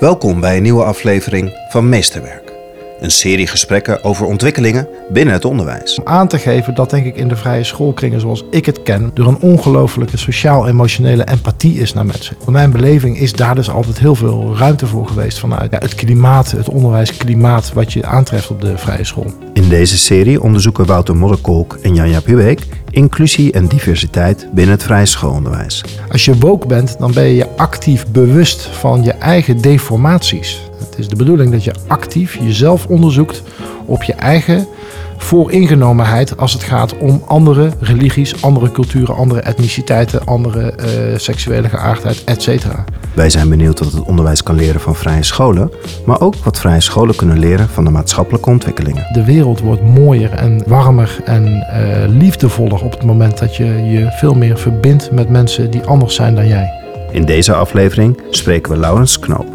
Welkom bij een nieuwe aflevering van Meesterwerk. Een serie gesprekken over ontwikkelingen binnen het onderwijs. Om aan te geven dat denk ik in de vrije schoolkringen zoals ik het ken... er een ongelofelijke sociaal-emotionele empathie is naar mensen. Voor mijn beleving is daar dus altijd heel veel ruimte voor geweest... vanuit ja, het klimaat, het onderwijsklimaat wat je aantreft op de vrije school. In deze serie onderzoeken Wouter Modderkolk en Janja Pubeek... inclusie en diversiteit binnen het vrije schoolonderwijs. Als je woke bent, dan ben je actief bewust van je eigen deformaties. Het is de bedoeling dat je actief jezelf onderzoekt op je eigen vooringenomenheid als het gaat om andere religies, andere culturen, andere etniciteiten, andere eh, seksuele geaardheid, etc. Wij zijn benieuwd wat het onderwijs kan leren van vrije scholen, maar ook wat vrije scholen kunnen leren van de maatschappelijke ontwikkelingen. De wereld wordt mooier en warmer en eh, liefdevoller op het moment dat je je veel meer verbindt met mensen die anders zijn dan jij. In deze aflevering spreken we Laurens Knoop.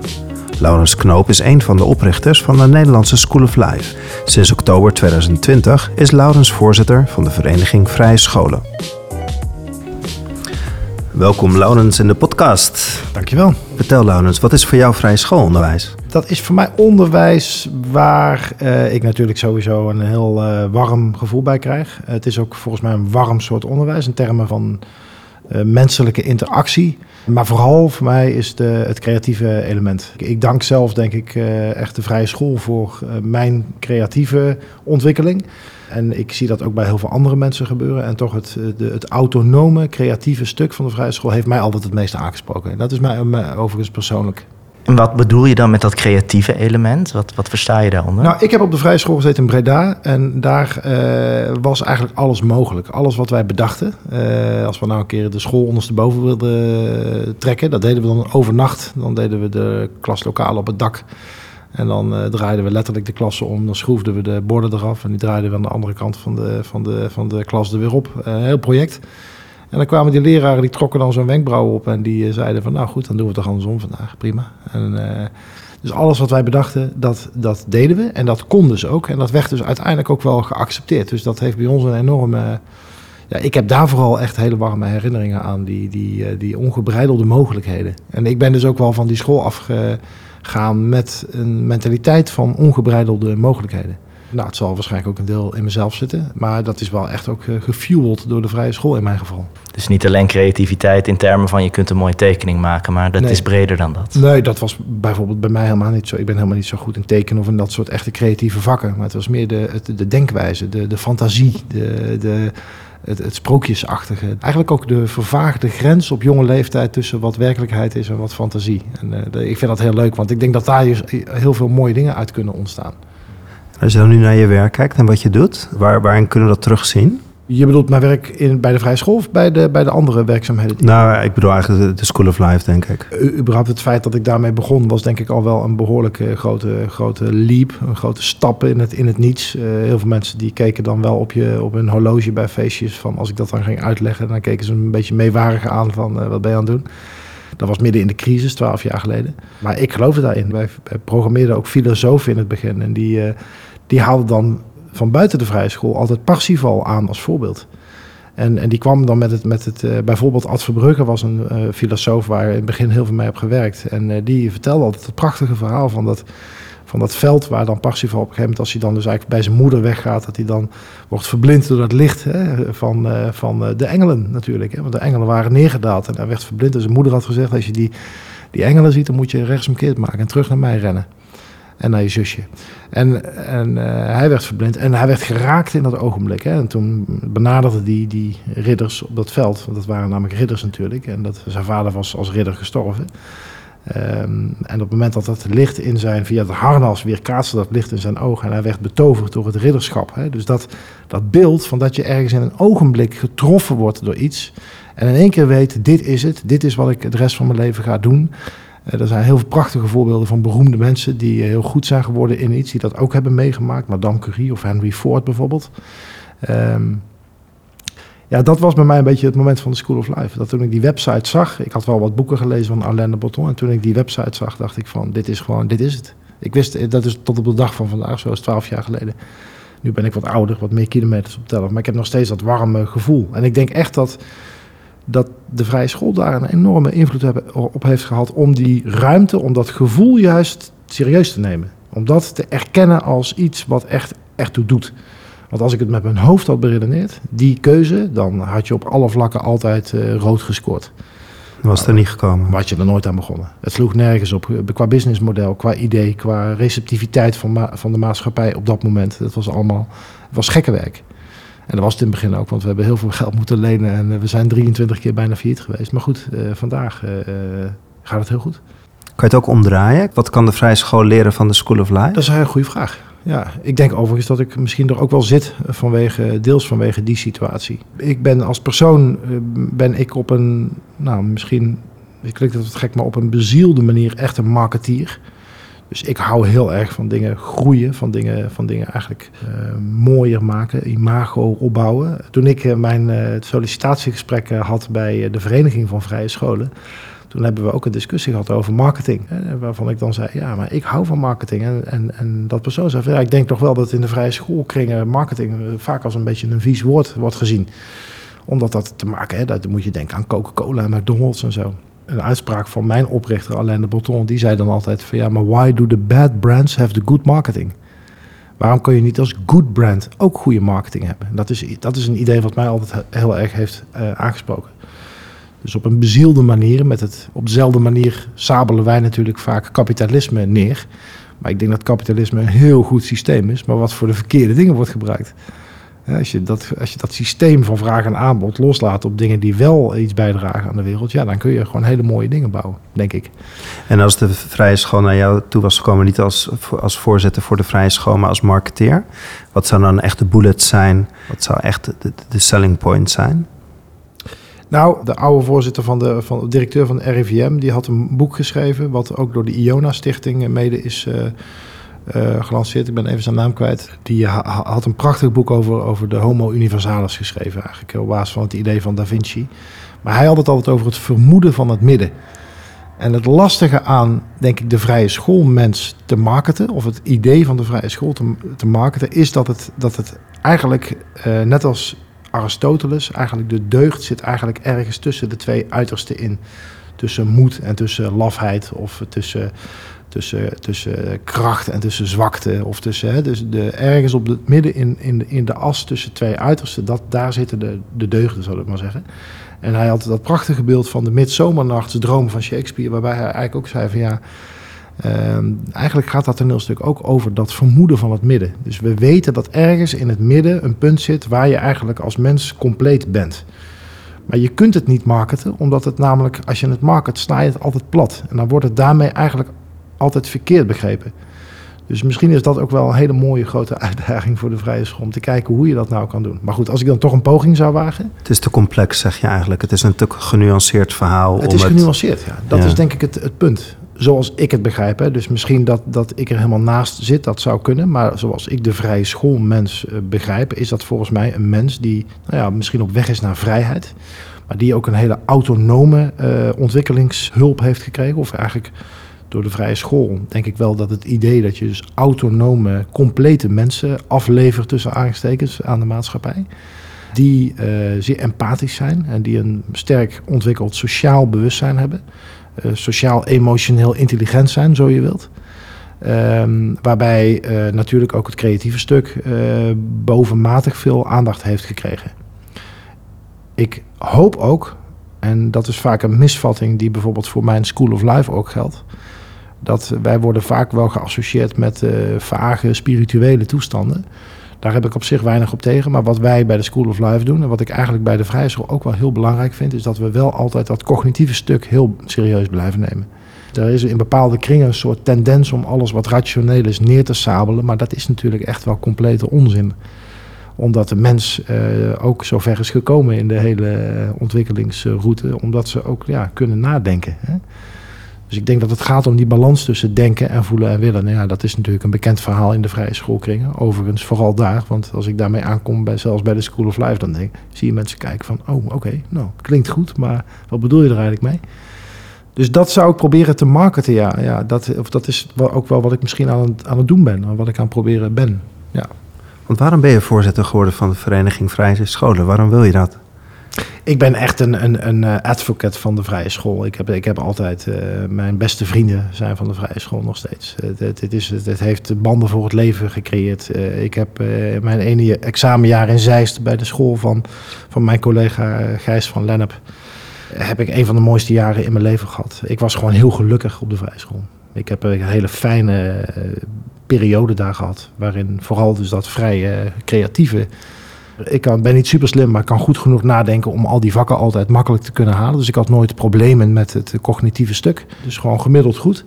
Laurens Knoop is een van de oprichters van de Nederlandse School of Life. Sinds oktober 2020 is Laurens voorzitter van de vereniging Vrije Scholen. Welkom Laurens in de podcast. Dankjewel. Vertel Laurens, wat is voor jou vrije schoolonderwijs? Dat is voor mij onderwijs waar uh, ik natuurlijk sowieso een heel uh, warm gevoel bij krijg. het is ook volgens mij een warm soort onderwijs in termen van menselijke interactie. Maar vooral voor mij is de, het creatieve element. Ik dank zelf, denk ik, uh, echt de vrije school voor uh, mijn creatieve ontwikkeling. En ik zie dat ook bij heel veel andere mensen gebeuren. En toch het, de, het autonome, creatieve stuk van de vrije school heeft mij altijd het meeste aangesproken. En dat is mij overigens persoonlijk. En wat bedoel je dan met dat creatieve element? Wat, wat versta je daaronder? Nou, ik heb op de vrije school gezeten in Breda. En daar uh, was eigenlijk alles mogelijk. Alles wat wij bedachten. Uh, als we nou een keer de school ondersteboven wilden trekken. Dat deden we dan overnacht. Dan deden we de klaslokalen op het dak. En dan uh, draaiden we letterlijk de klassen om. Dan schroefden we de borden eraf. En die draaiden we aan de andere kant van de, van de, van de klas er weer op. Een heel project. En dan kwamen die leraren, die trokken dan zo'n wenkbrauw op en die uh, zeiden van, nou goed, dan doen we het toch andersom vandaag, prima. En, uh, dus alles wat wij bedachten, dat, dat deden we en dat kon dus ook. En dat werd dus uiteindelijk ook wel geaccepteerd. Dus dat heeft bij ons een enorme... Ja, ik heb daar vooral echt hele warme herinneringen aan, die, die, uh, die ongebreidelde mogelijkheden. En ik ben dus ook wel van die school afgegaan met een mentaliteit van ongebreidelde mogelijkheden. Nou, het zal waarschijnlijk ook een deel in mezelf zitten. Maar dat is wel echt ook uh, gefueld door de vrije school in mijn geval. Dus niet alleen creativiteit in termen van je kunt een mooie tekening maken, maar dat nee. is breder dan dat. Nee, dat was bijvoorbeeld bij mij helemaal niet zo. Ik ben helemaal niet zo goed in tekenen of in dat soort echte creatieve vakken. Maar het was meer de, het, de denkwijze, de, de fantasie, de, de, het, het sprookjesachtige. Eigenlijk ook de vervaagde grens op jonge leeftijd tussen wat werkelijkheid is en wat fantasie. En uh, de, ik vind dat heel leuk, want ik denk dat daar heel veel mooie dingen uit kunnen ontstaan. Als je dan nu naar je werk kijkt en wat je doet, waar, waarin kunnen we dat terugzien? Je bedoelt mijn werk in, bij de Vrije School of bij de, bij de andere werkzaamheden? Die nou, ik bedoel eigenlijk de School of Life, denk ik. U, überhaupt het feit dat ik daarmee begon, was denk ik al wel een behoorlijke grote, grote leap. Een grote stap in het, in het niets. Uh, heel veel mensen die keken dan wel op, je, op hun horloge bij feestjes. Van als ik dat dan ging uitleggen, dan keken ze een beetje meewarig aan van uh, wat ben je aan het doen. Dat was midden in de crisis, twaalf jaar geleden. Maar ik geloofde daarin. Wij programmeerden ook filosofen in het begin. En die, uh, die haalden dan van buiten de vrije school altijd Parsifal aan als voorbeeld. En, en die kwam dan met het, met het uh, bijvoorbeeld Ad Verbrugge was een uh, filosoof waar in het begin heel veel mee heb gewerkt. En uh, die vertelde altijd het prachtige verhaal van dat, van dat veld waar dan Parsifal op een gegeven moment, als hij dan dus eigenlijk bij zijn moeder weggaat, dat hij dan wordt verblind door dat licht hè, van, van de engelen natuurlijk. Hè, want de engelen waren neergedaald en hij werd verblind. Dus zijn moeder had gezegd, als je die, die engelen ziet, dan moet je rechtsomkeerd maken en terug naar mij rennen en naar je zusje. En, en uh, hij werd verblind en hij werd geraakt in dat ogenblik. Hè. En toen benaderde die, die ridders op dat veld, want dat waren namelijk ridders natuurlijk. En dat, zijn vader was als ridder gestorven. Um, en op het moment dat dat licht in zijn, via het harnas weer kaatste dat licht in zijn ogen. En hij werd betoverd door het ridderschap. Hè. Dus dat, dat beeld van dat je ergens in een ogenblik getroffen wordt door iets. En in één keer weet, dit is het, dit is wat ik de rest van mijn leven ga doen. Er zijn heel veel prachtige voorbeelden van beroemde mensen die heel goed zijn geworden in iets, die dat ook hebben meegemaakt. Madame Curie of Henry Ford bijvoorbeeld. Um, ja, dat was bij mij een beetje het moment van de School of Life. Dat toen ik die website zag, ik had wel wat boeken gelezen van Alain de Botton. En toen ik die website zag, dacht ik van, dit is gewoon, dit is het. Ik wist, dat is tot op de dag van vandaag, zoals 12 jaar geleden. Nu ben ik wat ouder, wat meer kilometers op tellen. Maar ik heb nog steeds dat warme gevoel. En ik denk echt dat dat de vrije school daar een enorme invloed op heeft gehad om die ruimte, om dat gevoel juist serieus te nemen. Om dat te erkennen als iets wat echt, echt toe doet. Want als ik het met mijn hoofd had beredeneerd, die keuze, dan had je op alle vlakken altijd uh, rood gescoord. Was er niet gekomen? Maar had je er nooit aan begonnen. Het sloeg nergens op. Qua businessmodel, qua idee, qua receptiviteit van, van de maatschappij op dat moment. Dat was allemaal, het was gekke werk. En dat was het in het begin ook, want we hebben heel veel geld moeten lenen. En eh, we zijn 23 keer bijna failliet geweest. Maar goed, uh, vandaag gaat het heel goed. Kan je het ook omdraaien? Wat kan de vrije school leren van de School of Life? Dat is een hele goede vraag. Ja, ik denk overigens dat ik misschien er ook wel zit vanwege, deels vanwege die situatie. Ik ben als persoon, eh, ben ik op een, nou misschien, ik klinkt dat het gek, maar op een bezielde manier echt een marketeer. Dus ik hou heel erg van dingen groeien, van dingen, van dingen eigenlijk uh, mooier maken, imago opbouwen. Toen ik uh, mijn uh, sollicitatiegesprek had bij de Vereniging van Vrije Scholen, toen hebben we ook een discussie gehad over marketing. Hè, waarvan ik dan zei, ja, maar ik hou van marketing. En, en, en dat persoon zei, ja, ik denk toch wel dat in de vrije schoolkringen marketing eh, vaak als een beetje een vies woord wordt gezien. Omdat dat te maken, hè, dat moet je denken aan Coca-Cola en McDonald's en zo. Een uitspraak van mijn oprichter Alain de Botton, die zei dan altijd van ja, maar why do the bad brands have the good marketing? Waarom kun je niet als good brand ook goede marketing hebben? Dat is, dat is een idee wat mij altijd heel erg heeft uh, aangesproken. Dus op een bezielde manier, met het, op dezelfde manier sabelen wij natuurlijk vaak kapitalisme neer. Maar ik denk dat kapitalisme een heel goed systeem is, maar wat voor de verkeerde dingen wordt gebruikt. Als je, dat, als je dat systeem van vraag en aanbod loslaat op dingen die wel iets bijdragen aan de wereld, ja, dan kun je gewoon hele mooie dingen bouwen, denk ik. En als de Vrije School naar jou toe was gekomen, niet als, als voorzitter voor de Vrije School, maar als marketeer, wat zou dan echt de bullet zijn? Wat zou echt de, de selling point zijn? Nou, de oude voorzitter van de, van de directeur van de RIVM, die had een boek geschreven, wat ook door de Iona Stichting mede is uh, uh, gelanceerd. Ik ben even zijn naam kwijt. Die had een prachtig boek over, over de Homo Universalis geschreven, eigenlijk op basis van het idee van Da Vinci. Maar hij had het altijd over het vermoeden van het midden. En het lastige aan, denk ik, de vrije schoolmens te marketen, of het idee van de vrije school te, te marketen, is dat het, dat het eigenlijk, uh, net als Aristoteles, eigenlijk de deugd zit eigenlijk ergens tussen de twee uitersten in. Tussen moed en tussen lafheid of tussen, tussen, tussen kracht en tussen zwakte. Of tussen, hè, dus de, ergens op het midden in, in, de, in de as tussen twee uitersten, dat, daar zitten de, de deugden, zal ik maar zeggen. En hij had dat prachtige beeld van de midzomernachtsdroom van Shakespeare, waarbij hij eigenlijk ook zei van ja, Ehm, eigenlijk gaat dat toneelstuk ook over dat vermoeden van het midden. Dus we weten dat ergens in het midden een punt zit waar je eigenlijk als mens compleet bent. Maar je kunt het niet marketen, omdat het namelijk, als je het market, snij je het altijd plat. En dan wordt het daarmee eigenlijk altijd verkeerd begrepen. Dus misschien is dat ook wel een hele mooie grote uitdaging voor de vrije school. Om te kijken hoe je dat nou kan doen. Maar goed, als ik dan toch een poging zou wagen. Het is te complex, zeg je eigenlijk. Het is een te genuanceerd verhaal. Het is genuanceerd, ja. Dat is denk ik het, het punt zoals ik het begrijp. Hè. Dus misschien dat, dat ik er helemaal naast zit, dat zou kunnen. Maar zoals ik de vrije schoolmens uh, begrijp, is dat volgens mij een mens die nou ja, misschien op weg is naar vrijheid. Maar die ook een hele autonome uh, ontwikkelingshulp heeft gekregen. Of eigenlijk door de vrije school denk ik wel dat het idee dat je dus autonome, complete mensen aflevert tussen aanstekens aan de maatschappij. Die uh, zeer empathisch zijn en die een sterk ontwikkeld sociaal bewustzijn hebben. Eh, sociaal-emotioneel intelligent zijn, zo je wilt. Um, waarbij uh, natuurlijk ook het creatieve stuk uh, bovenmatig veel aandacht heeft gekregen. Ik hoop ook, en dat is vaak een misvatting die bijvoorbeeld voor mijn School of Life ook geldt, dat wij worden vaak wel geassocieerd met vage spirituele toestanden. Daar heb ik op zich weinig op tegen. Maar wat wij bij de School of Life doen en wat ik eigenlijk bij de vrije school ook wel heel belangrijk vind, is dat we wel altijd dat cognitieve stuk heel serieus blijven nemen. Er is in bepaalde kringen een soort tendens om alles wat rationeel is neer te sabelen. Maar dat is natuurlijk echt wel complete onzin. Omdat de mens uh, ook zo ver is gekomen in de hele ontwikkelingsroute. Omdat ze ook ja, kunnen nadenken. Hè? Dus ik denk dat het gaat om die balans tussen denken en voelen en willen. Nou ja, dat is natuurlijk een bekend verhaal in de vrije schoolkringen. Overigens, vooral daar. Want als ik daarmee aankom, bij, zelfs bij de School of Life, dan denk, zie je mensen kijken van... oh, oké, nou, klinkt goed, maar wat bedoel je er eigenlijk mee? Dus dat zou ik proberen te marketen, ja. ja dat, of dat is ook wel wat ik misschien aan het, aan het doen ben. Wat ik aan het proberen ben, ja. Want waarom ben je voorzitter geworden van de Vereniging Vrije Scholen? Waarom wil je dat? Ik ben echt een, een, een eh, advocate van de vrije school. Ik heb, ik heb altijd, uh, mijn beste vrienden zijn van de vrije school nog steeds. Het, het, is, het, heeft banden voor het leven gecreëerd. Uh, ik heb mijn ene examenjaar in Zeist bij de school van, van mijn collega Gijs van Lennep. Heb ik een van de mooiste jaren in mijn leven gehad. Ik was gewoon heel gelukkig op de vrije school. Ik heb een hele fijne periode daar gehad. Waarin vooral dus dat vrije creatieve ik kan, ben niet super slim, maar ik kan goed genoeg nadenken om al die vakken altijd makkelijk te kunnen halen. Dus ik had nooit problemen met het cognitieve stuk. Dus gewoon gemiddeld goed.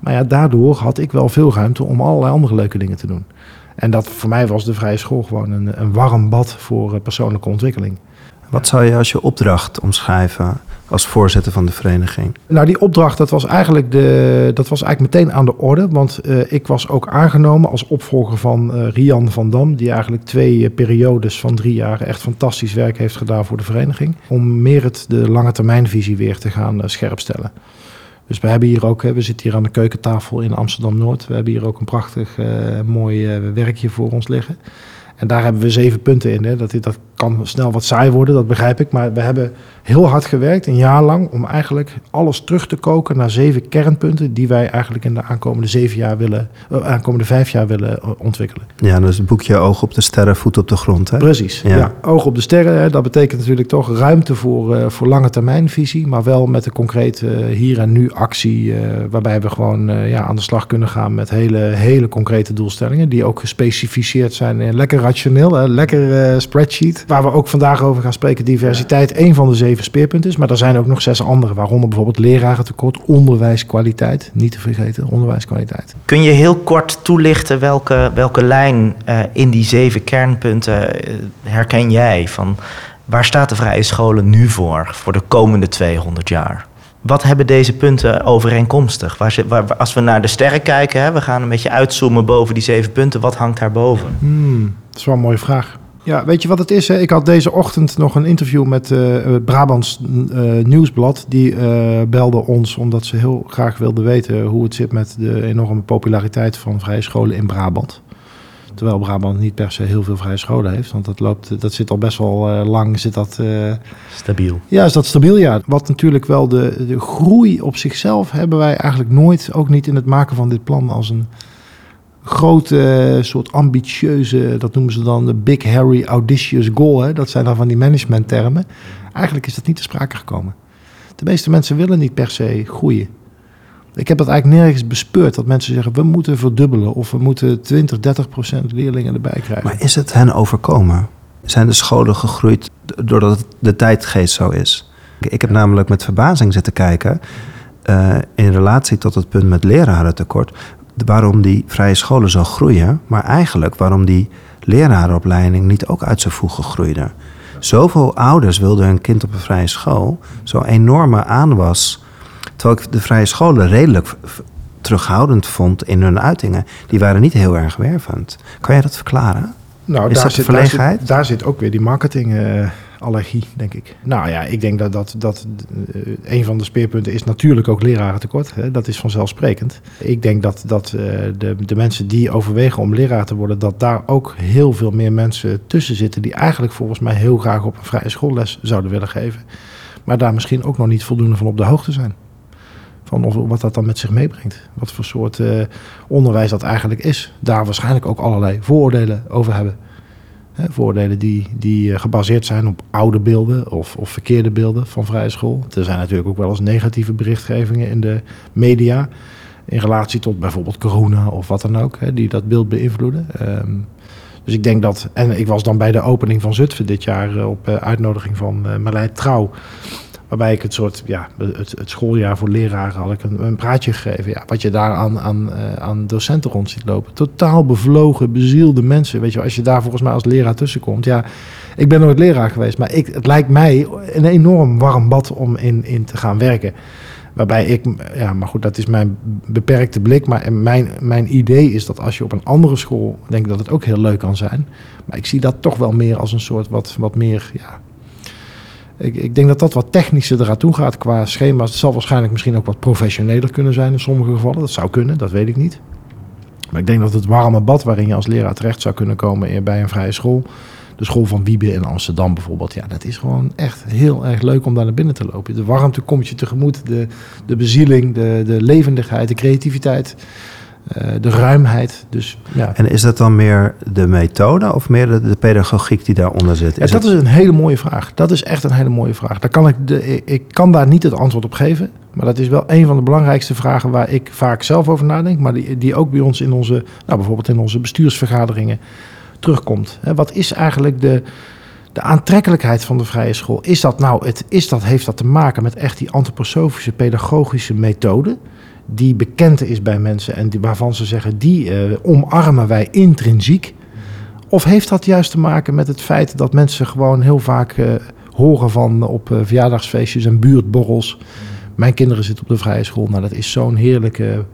Maar ja, daardoor had ik wel veel ruimte om allerlei andere leuke dingen te doen. En dat voor mij was de vrije school gewoon een, een warm bad voor persoonlijke ontwikkeling. Wat zou je als je opdracht omschrijven als voorzitter van de vereniging? Nou, die opdracht dat was eigenlijk, de, dat was eigenlijk meteen aan de orde. Want uh, ik was ook aangenomen als opvolger van uh, Rian van Dam. Die eigenlijk twee uh, periodes van drie jaar echt fantastisch werk heeft gedaan voor de vereniging. Om meer het de lange termijnvisie weer te gaan scherpstellen. Dus we hebben hier ook, we zitten hier aan de keukentafel in Amsterdam Noord. We hebben hier ook een prachtig mooi werkje voor ons liggen. En daar hebben we zeven punten in. Hè. Dat, dat kan snel wat saai worden, dat begrijp ik. Maar we hebben heel hard gewerkt, een jaar lang, om eigenlijk alles terug te koken naar zeven kernpunten die wij eigenlijk in de aankomende zeven jaar willen, uh, aankomende vijf jaar willen uh, ontwikkelen. Ja, dus het boekje Oog op de sterren, voet op de grond. Hè? Precies. Ja. ja oog op de sterren, hè, dat betekent natuurlijk toch ruimte voor, uh, voor lange termijnvisie, maar wel met een concrete hier en nu actie, waarbij we gewoon ja, aan de slag kunnen gaan met hele, hele concrete doelstellingen, die ook gespecificeerd zijn in lekker rationeel, hè, lekker spreadsheet, waar we ook vandaag over gaan spreken. Diversiteit, één van de zeven speerpunten is. Maar er zijn ook nog zes andere, waaronder bijvoorbeeld lerarentekort, onderwijskwaliteit. Niet te vergeten, onderwijskwaliteit. Kun je heel kort toelichten welke, welke lijn uh, in die zeven kernpunten uh, herken jij? Van waar staat de vrije scholen nu voor, voor de komende 200 jaar? Wat hebben deze punten overeenkomstig? Waar, als we naar de sterren kijken, hè, we gaan een beetje uitzoomen boven die zeven punten. Wat hangt daarboven? Hmm, dat is wel een mooie vraag. Ja, weet je wat het is? Hè? Ik had deze ochtend nog een interview met uh, het Brabants uh, Nieuwsblad. Die uh, belde ons omdat ze heel graag wilden weten hoe het zit met de enorme populariteit van vrije scholen in Brabant. Terwijl Brabant niet per se heel veel vrije scholen heeft. Want dat, loopt, dat zit al best wel lang. Zit dat, stabiel. Ja, is dat stabiel, ja. Wat natuurlijk wel de, de groei op zichzelf hebben wij eigenlijk nooit, ook niet in het maken van dit plan, als een grote soort ambitieuze, dat noemen ze dan de Big Harry Audacious Goal. Hè? Dat zijn dan van die managementtermen. Eigenlijk is dat niet te sprake gekomen. De meeste mensen willen niet per se groeien. Ik heb dat eigenlijk nergens bespeurd. Dat mensen zeggen, we moeten verdubbelen. Of we moeten 20, 30 procent leerlingen erbij krijgen. Maar is het hen overkomen? Zijn de scholen gegroeid doordat de tijdgeest zo is? Ik heb namelijk met verbazing zitten kijken... Uh, in relatie tot het punt met lerarentekort waarom die vrije scholen zo groeien, maar eigenlijk waarom die lerarenopleiding niet ook uit zijn voegen groeide. Zoveel ouders wilden hun kind op een vrije school, zo'n enorme aanwas. Terwijl ik de vrije scholen redelijk terughoudend vond in hun uitingen. Die waren niet heel erg wervend. Kan jij dat verklaren? Nou, Is daar, dat zit, daar, zit, daar zit ook weer die marketing. Uh allergie, denk ik. Nou ja, ik denk dat, dat, dat uh, een van de speerpunten is natuurlijk ook lerarentekort. Hè? Dat is vanzelfsprekend. Ik denk dat, dat uh, de, de mensen die overwegen om leraar te worden, dat daar ook heel veel meer mensen tussen zitten die eigenlijk volgens mij heel graag op een vrije schoolles zouden willen geven. Maar daar misschien ook nog niet voldoende van op de hoogte zijn. Van of, wat dat dan met zich meebrengt. Wat voor soort uh, onderwijs dat eigenlijk is. Daar waarschijnlijk ook allerlei vooroordelen over hebben. Voordelen die, die eh, gebaseerd zijn op oude beelden of, of verkeerde beelden van vrije school. Er zijn natuurlijk ook wel eens negatieve berichtgevingen in de media. In relatie tot bijvoorbeeld corona of wat dan ook, hè, die dat beeld beïnvloeden. Um, dus ik denk dat, en ik was dan bij de opening van Zutphen dit jaar uh, op uh, uitnodiging van uh, Trouw. Waarbij ik het soort, ja, het, het schooljaar voor leraren had ik een, een praatje gegeven. Ja, wat je daar aan, aan, uh, aan docenten rond ziet lopen. Totaal bevlogen, bezielde mensen. Weet je, als je daar volgens mij als leraar tussenkomt. Ja, ik ben nooit leraar geweest, maar ik, het lijkt mij een enorm warm bad om in, in te gaan werken. Waarbij ik, ja, maar goed, dat is mijn beperkte blik. Maar mijn, mijn idee is dat als je op een andere school, denk ik dat het ook heel leuk kan zijn. Maar ik zie dat toch wel meer als een soort wat, wat meer, ja, ik, ik, denk dat dat wat technischer eraan toe gaat qua schema's. Het zal waarschijnlijk misschien ook wat professioneler kunnen zijn in sommige gevallen. Dat zou kunnen, dat weet ik niet. Maar ik denk dat het warme bad waarin je als leraar terecht zou kunnen komen bij een vrije school, de school van Wiebe in Amsterdam bijvoorbeeld. Ja, dat is gewoon echt heel erg leuk om daar naar binnen te lopen. De warmte komt je tegemoet, de, de bezieling, de, de levendigheid, de creativiteit. Uh, de ruimheid. Dus, ja. En is dat dan meer de methode of meer de, de pedagogiek die daaronder zit? Is ja, dat is een hele mooie vraag. Dat is echt een hele mooie vraag. Daar kan ik, de, ik kan daar niet het antwoord op geven. Maar dat is wel een van de belangrijkste vragen waar ik vaak zelf over nadenk. Maar die, die ook bij ons in onze, nou bijvoorbeeld in onze bestuursvergaderingen terugkomt. Wat is eigenlijk de, de aantrekkelijkheid van de vrije school? Is dat nou, het, is dat, heeft dat te maken met echt die antroposofische pedagogische methode? Die bekend is bij mensen en die, waarvan ze zeggen, die uh, omarmen wij intrinsiek. Of heeft dat juist te maken met het feit dat mensen gewoon heel vaak uh, horen van op uh, verjaardagsfeestjes en buurtborrels. Mijn kinderen zitten op de vrije school. Nou, dat is zo'n heerlijke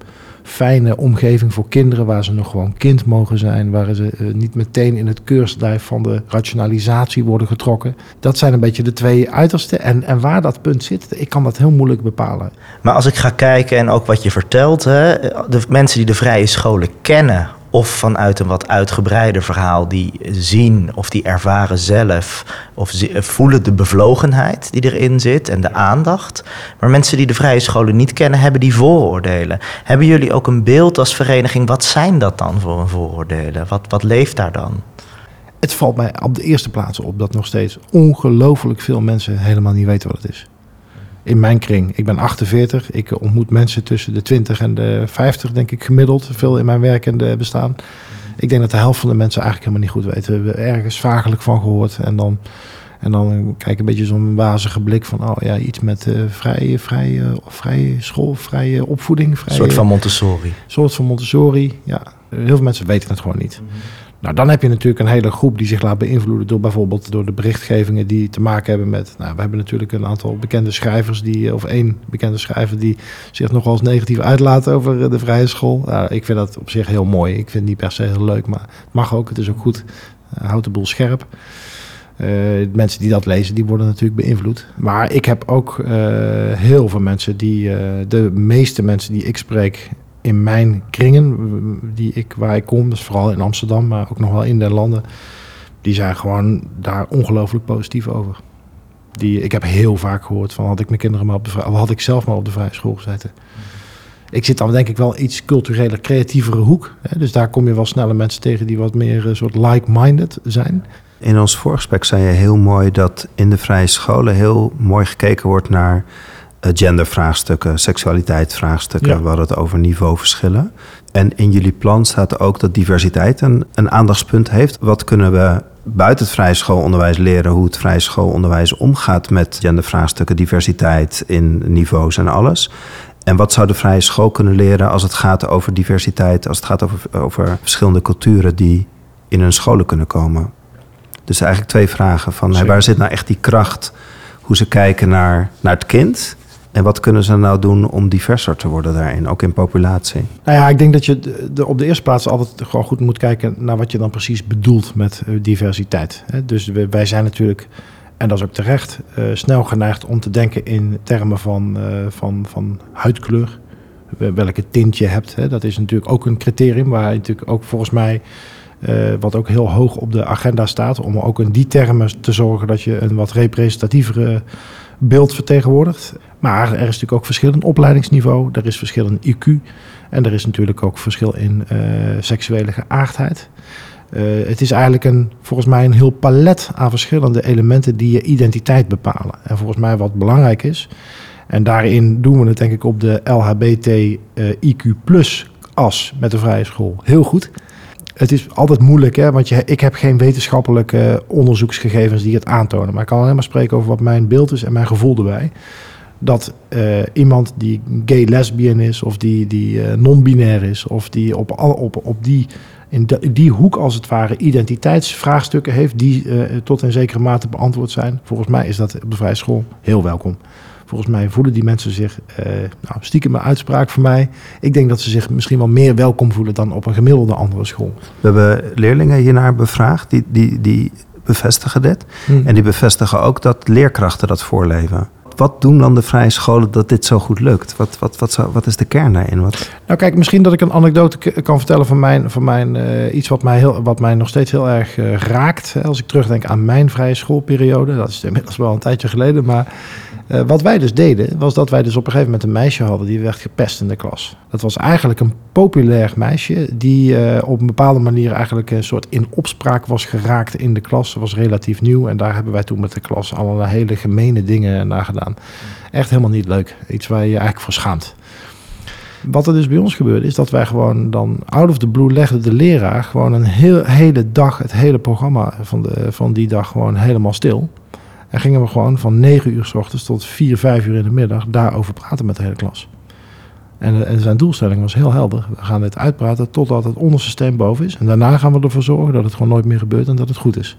fijne omgeving voor kinderen waar ze nog gewoon kind mogen zijn, waar ze uh, niet meteen in het keurslijf van de rationalisatie worden getrokken. Dat zijn een beetje de twee uitersten. En, en waar dat punt zit, ik kan dat heel moeilijk bepalen. Maar als ik ga kijken en ook wat je vertelt, hè, de mensen die de vrije scholen kennen of vanuit een wat uitgebreider verhaal die zien of die ervaren zelf of voelen de bevlogenheid die erin zit en de aandacht. Maar mensen die de vrije scholen niet kennen, hebben die vooroordelen. Hebben jullie ook een beeld als vereniging? Wat zijn dat dan voor een vooroordelen? Wat, wat leeft daar dan? Het valt mij op de eerste plaats op dat nog steeds ongelooflijk veel mensen helemaal niet weten wat het is in mijn kring. Ik ben 48. Ik ontmoet mensen tussen de 20 en de 50, denk ik, gemiddeld. Veel in mijn werk en bestaan. Ik denk dat de helft van de mensen eigenlijk helemaal niet goed weten. We hebben ergens vagelijk van gehoord. En dan, en dan kijk een beetje zo'n wazige blik van... oh ja, iets met uh, vrije, vrije, vrije school, vrije opvoeding. Vrije, een soort van Montessori. Een soort van Montessori, ja. Heel veel mensen weten het gewoon niet. Mhm. Nou, dan heb je natuurlijk een hele groep die zich laat beïnvloeden door bijvoorbeeld door de berichtgevingen die te maken hebben met. Nou, we hebben natuurlijk een aantal bekende schrijvers die, of één bekende schrijver die zich nogal eens negatief uitlaat over eh, de vrije school. Nou, ik vind dat op zich heel mooi. Ik vind het niet per se heel leuk, maar het mag ook. Het is ook goed. Uh, houdt de boel scherp. Mensen die dat lezen, die worden natuurlijk beïnvloed. Maar ik heb ook heel veel mensen die, de meeste mensen die ik spreek, in mijn kringen, die ik, waar ik kom, dus vooral in Amsterdam, maar ook nog wel in de landen, die zijn gewoon daar ongelooflijk positief over. Die, ik heb heel vaak gehoord van had ik mijn kinderen maar op de had ik zelf maar op de vrije school gezeten. Ik zit dan denk ik wel iets cultureler, creatievere hoek. Hè? Dus daar kom je wel sneller mensen tegen die wat meer een soort like-minded zijn. In ons voorgesprek zei je heel mooi dat in de vrije scholen heel mooi gekeken wordt naar eh, gendervraagstukken, seksualiteitsvraagstukken. Ja. We hadden het over niveauverschillen. En in jullie plan staat ook dat diversiteit een, een aandachtspunt heeft. Wat kunnen we buiten het vrije schoolonderwijs leren hoe het vrije schoolonderwijs omgaat met gendervraagstukken, diversiteit in niveaus en alles? En wat zou de vrije school kunnen leren als het gaat over diversiteit, als het gaat over, over verschillende culturen die in hun scholen kunnen komen? Dus eigenlijk twee vragen van waar zit nou echt die kracht? Hoe ze kijken naar, naar het kind en wat kunnen ze nou doen om diverser te worden daarin, ook in populatie? Nou ja, ik denk dat je op de eerste plaats altijd gewoon goed moet kijken naar wat je dan precies bedoelt met eh, diversiteit. Dus wij zijn natuurlijk, en dat is ook terecht, uh, snel geneigd om te denken in termen van, uh, van, van huidkleur. Welke tint je hebt. Dat is natuurlijk ook een criterium waar je natuurlijk ook volgens mij. Wat ook heel hoog op de agenda staat, om ook in die termen te zorgen dat je een wat representatievere beeld vertegenwoordigt. Maar er is natuurlijk ook verschil in opleidingsniveau, er is verschil in IQ en er is natuurlijk ook verschil in uh, seksuele geaardheid. Uh, het is eigenlijk een, volgens mij een heel palet aan verschillende elementen die je identiteit bepalen. En volgens mij wat belangrijk is, en daarin doen we het denk ik op de LHBT uh, IQ plus as met de vrije school heel goed. Het is altijd moeilijk, hè, want je, ik heb geen wetenschappelijke onderzoeksgegevens die het aantonen. Maar ik kan alleen maar spreken over wat mijn beeld is en mijn gevoel erbij dat uh, iemand die gay lesbian is, of die, die uh, non-binair is, of die op, op, op die, in die hoek als het ware identiteitsvraagstukken heeft, die tot een zekere mate beantwoord zijn. Volgens mij is dat op de vrije school heel welkom. Volgens mij voelen die mensen zich, nou, stiekem een uitspraak voor mij. Ik denk dat ze zich misschien wel meer welkom voelen dan op een gemiddelde andere school. We hebben leerlingen hiernaar bevraagd, die, die, die bevestigen dit. Hmm. En die bevestigen ook dat leerkrachten dat voorleven wat doen dan de vrije scholen dat dit zo goed lukt? Wat, wat, wat, zou, wat is de kern daarin? Wat... Nou kijk, misschien dat ik een anekdote kan vertellen van mijn, van mijn eh, iets wat mij, heel, wat mij nog steeds heel erg eh, raakt. Als ik terugdenk aan mijn vrije schoolperiode. Dat is inmiddels wel een tijdje geleden. Maar eh, wat wij dus deden, was dat wij dus op een gegeven moment een meisje hadden die werd gepest in de klas. Dat was eigenlijk een populair meisje die eh, op een bepaalde manier eigenlijk een soort in opspraak was geraakt in de klas. Ze was relatief nieuw en daar hebben wij toen met de klas allerlei hele gemene dingen naar gedaan. Echt helemaal niet leuk. Iets waar je je eigenlijk voor schaamt. Wat er dus bij ons gebeurde, is dat wij gewoon dan out of the blue legde de leraar gewoon een hele dag, het hele programma van, de, van die dag gewoon helemaal stil. En gingen we gewoon van 9 uur s ochtends tot 4, 5 uur in de middag daarover praten met de hele klas. En, en zijn doelstelling was heel helder. We gaan dit uitpraten totdat het onderste steen boven is. En daarna gaan we ervoor zorgen dat het gewoon nooit meer gebeurt en dat het goed is.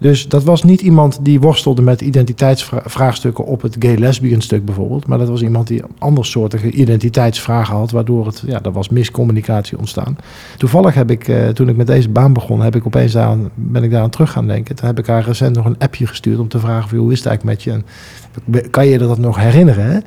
Dus dat was niet iemand die worstelde met identiteitsvraagstukken op het gay-lesbian stuk bijvoorbeeld. Maar dat was iemand die andersoortige identiteitsvragen had, waardoor het, ja, er was miscommunicatie ontstaan. Toevallig heb ik, eh, toen ik met deze baan begon, heb ik opeens daar, ben ik daar aan terug gaan denken. Toen heb ik haar recent nog een appje gestuurd om te vragen hoe is het eigenlijk met je? En kan je dat nog herinneren? Hè?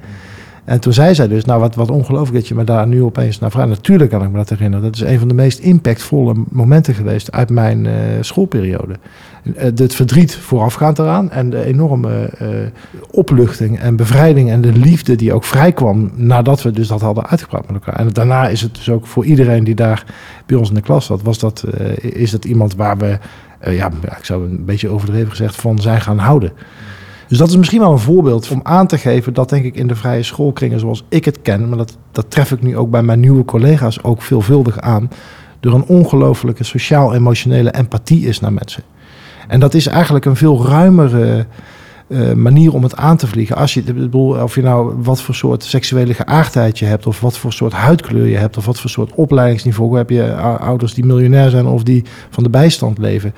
En toen zei zij dus, nou wat, wat ongelooflijk dat je me daar nu opeens naar vraagt. Natuurlijk kan ik me dat herinneren. Dat is een van de meest impactvolle momenten geweest uit mijn eh, schoolperiode. Uh, het verdriet voorafgaand eraan en de enorme uh, opluchting en bevrijding en de liefde die ook vrijkwam nadat we dus dat hadden uitgepraat met elkaar. En daarna is het dus ook voor iedereen die daar bij ons in de klas zat, was dat, is dat iemand waar we, ja, ik zou een beetje overdreven gezegd, van zijn gaan houden. Dus dat is misschien wel een voorbeeld om aan te geven dat denk ik in de vrije schoolkringen zoals ik het ken, maar dat, dat tref ik nu ook bij mijn nieuwe collega's ook veelvuldig aan, er een ongelofelijke sociaal-emotionele empathie is naar mensen. En dat is eigenlijk een veel ruimere uh, manier om het aan te vliegen. Als je, bedoel, of je nou wat voor soort seksuele geaardheid je hebt, of wat voor soort huidkleur je hebt, of wat voor soort opleidingsniveau heb je ouders die miljonair zijn of die van de bijstand leven.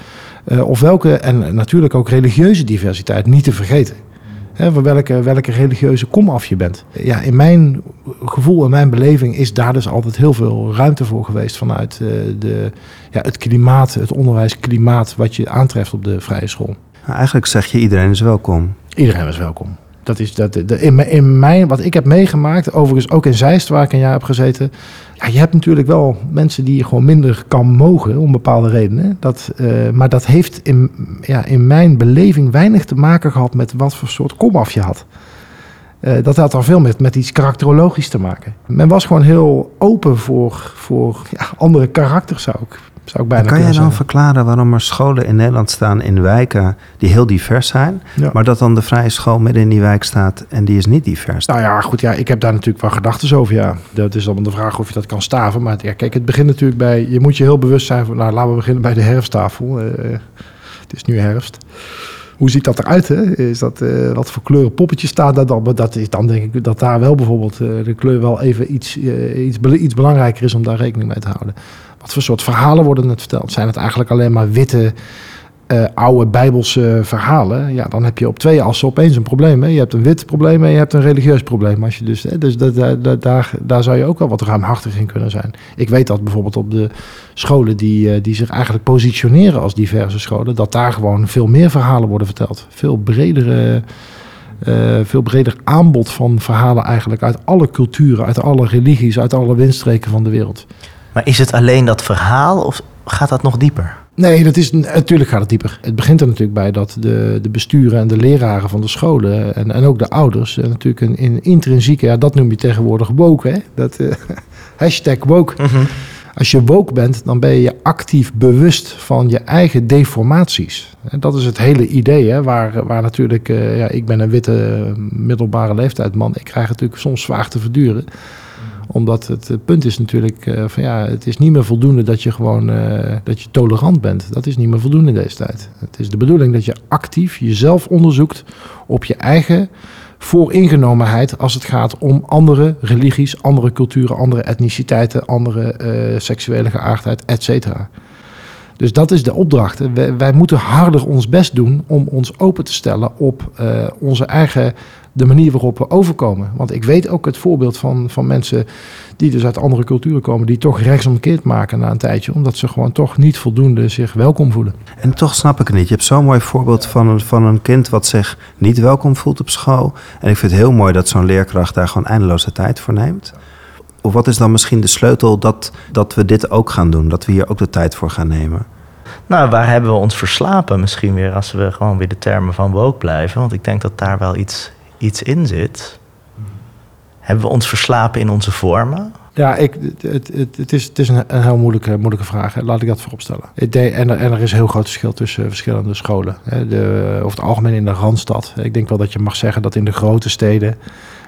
Uh, of welke, en natuurlijk ook religieuze diversiteit, niet te vergeten. Van welke, welke religieuze komaf je bent. Ja, in mijn gevoel en mijn beleving is daar dus altijd heel veel ruimte voor geweest vanuit uh, de, ja, het klimaat, het onderwijsklimaat wat je aantreft op de vrije school. Nou, eigenlijk zeg je iedereen is welkom. Iedereen is welkom. Dat is dat, de, in, in mijn, wat ik heb meegemaakt, overigens ook in Zeist, waar ik een jaar heb gezeten. Ja, je hebt natuurlijk wel mensen die je gewoon minder kan mogen om bepaalde redenen. Dat, uh, maar dat heeft in, ja, in mijn beleving weinig te maken gehad met wat voor soort komaf je had. Uh, dat had al veel met, met iets karakterologisch te maken. Men was gewoon heel open voor, voor ja, andere karakters, zou ik, zou ik bijna kan jij dan zeggen. verklaren waarom er scholen in Nederland staan in wijken die heel divers zijn, Ja. maar dat dan de vrije school midden in die wijk staat en die is niet divers? Nou ja, goed, ja, ik heb daar natuurlijk wel gedachten over, ja. Dat is dan de vraag of je dat kan staven. Maar ja, kijk, het begint natuurlijk bij... Je moet je heel bewust zijn van... Nou, laten we beginnen bij de herfsttafel. Uh, het is nu herfst. Hoe ziet dat eruit, hè? Is dat, uh, wat voor kleuren poppetjes staat daar dan? Maar dat is dan denk ik dat daar wel bijvoorbeeld uh, de kleur wel even iets, uh, iets, iets belangrijker is om daar rekening mee te houden. Wat voor soort verhalen worden het verteld? Zijn het eigenlijk alleen maar witte, uh, oude bijbelse verhalen? Ja, dan heb je op twee assen opeens een probleem. Hè? Je hebt een wit probleem en je hebt een religieus probleem. Als je dus, hè? dus dat, daar, daar zou je ook wel wat ruimhartig in kunnen zijn. Ik weet dat bijvoorbeeld op de scholen die, uh, die zich eigenlijk positioneren als diverse scholen, dat daar gewoon veel meer verhalen worden verteld. Veel bredere. Uh, veel breder aanbod van verhalen eigenlijk uit alle culturen, uit alle religies, uit alle windstreken van de wereld. Maar is het alleen dat verhaal of gaat dat nog dieper? Nee, dat is, natuurlijk gaat het dieper. Het begint er natuurlijk bij dat de, de besturen en de leraren van de scholen en, en ook de ouders natuurlijk een, een intrinsieke, ja, dat noem je tegenwoordig woke, hè? Dat, uh, hashtag woke. Mm -hmm. Als je woke bent, dan ben je actief bewust van je eigen deformaties. En dat is het hele idee, hè, waar, waar natuurlijk, uh, ja, ik ben een witte middelbare leeftijdsman, ik krijg het natuurlijk soms zwaar te verduren omdat het, het, punt is natuurlijk uh, van ja, het is niet meer voldoende dat je gewoon uh, dat je tolerant bent. Dat is niet meer voldoende in deze tijd. Het is de bedoeling dat je actief jezelf onderzoekt op je eigen vooringenomenheid als het gaat om andere religies, andere culturen, andere etniciteiten, andere seksuele geaardheid, et cetera. Dus dat is de opdracht. Wij, wij, moeten harder ons best doen om ons open te stellen op onze eigen de manier waarop we overkomen. Want ik weet ook het voorbeeld van, van mensen die dus uit andere culturen komen, die toch rechtsomkeerd maken na een tijdje, omdat ze gewoon toch niet voldoende zich welkom voelen. En toch snap ik het niet. Je hebt zo'n mooi voorbeeld van een, van een kind wat zich niet welkom voelt op school. En ik vind het heel mooi dat zo'n leerkracht daar gewoon eindeloze tijd voor neemt. Of wat is dan misschien de sleutel dat, dat we dit ook gaan doen? Dat we hier ook de tijd voor gaan nemen? Nou, waar hebben we ons verslapen misschien weer als we gewoon weer de termen van woke blijven? Want ik denk dat daar wel iets, iets in zit. Hebben we ons verslapen in onze vormen? Ja, ik, het, het, het, is, het is een, heel moeilijke, moeilijke vraag. Laat ik dat vooropstellen. En er, en er is een heel groot verschil tussen verschillende scholen. De, over het algemeen in de Randstad. Ik denk wel dat je mag zeggen dat in de grote steden